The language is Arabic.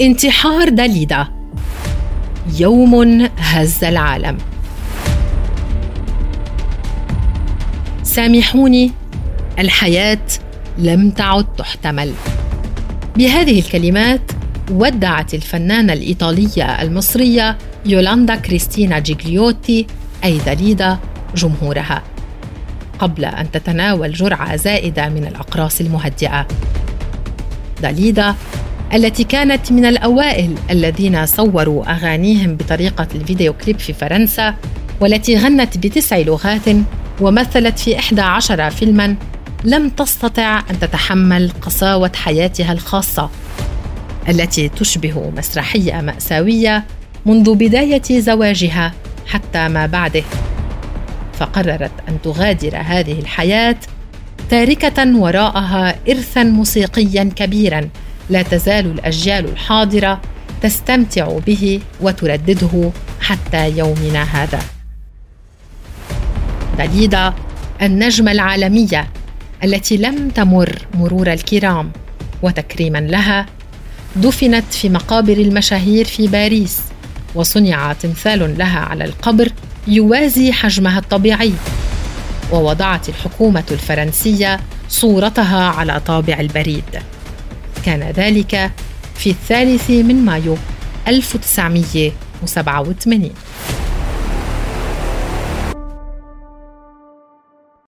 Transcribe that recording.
انتحار داليدا يوم هز العالم. سامحوني الحياة لم تعد تحتمل. بهذه الكلمات ودعت الفنانة الإيطالية المصرية يولاندا كريستينا جيجليوتي أي داليدا جمهورها. قبل أن تتناول جرعة زائدة من الأقراص المهدئة. داليدا التي كانت من الأوائل الذين صوروا أغانيهم بطريقة الفيديو كليب في فرنسا والتي غنت بتسع لغات ومثلت في إحدى عشر فيلما لم تستطع أن تتحمل قساوة حياتها الخاصة التي تشبه مسرحية مأساوية منذ بداية زواجها حتى ما بعده. فقررت أن تغادر هذه الحياة تاركة وراءها إرثا موسيقيا كبيرا لا تزال الأجيال الحاضرة تستمتع به وتردده حتى يومنا هذا. داليدا النجمة العالمية التي لم تمر مرور الكرام وتكريما لها دفنت في مقابر المشاهير في باريس وصنع تمثال لها على القبر يوازي حجمها الطبيعي ووضعت الحكومة الفرنسية صورتها على طابع البريد. كان ذلك في الثالث من مايو 1987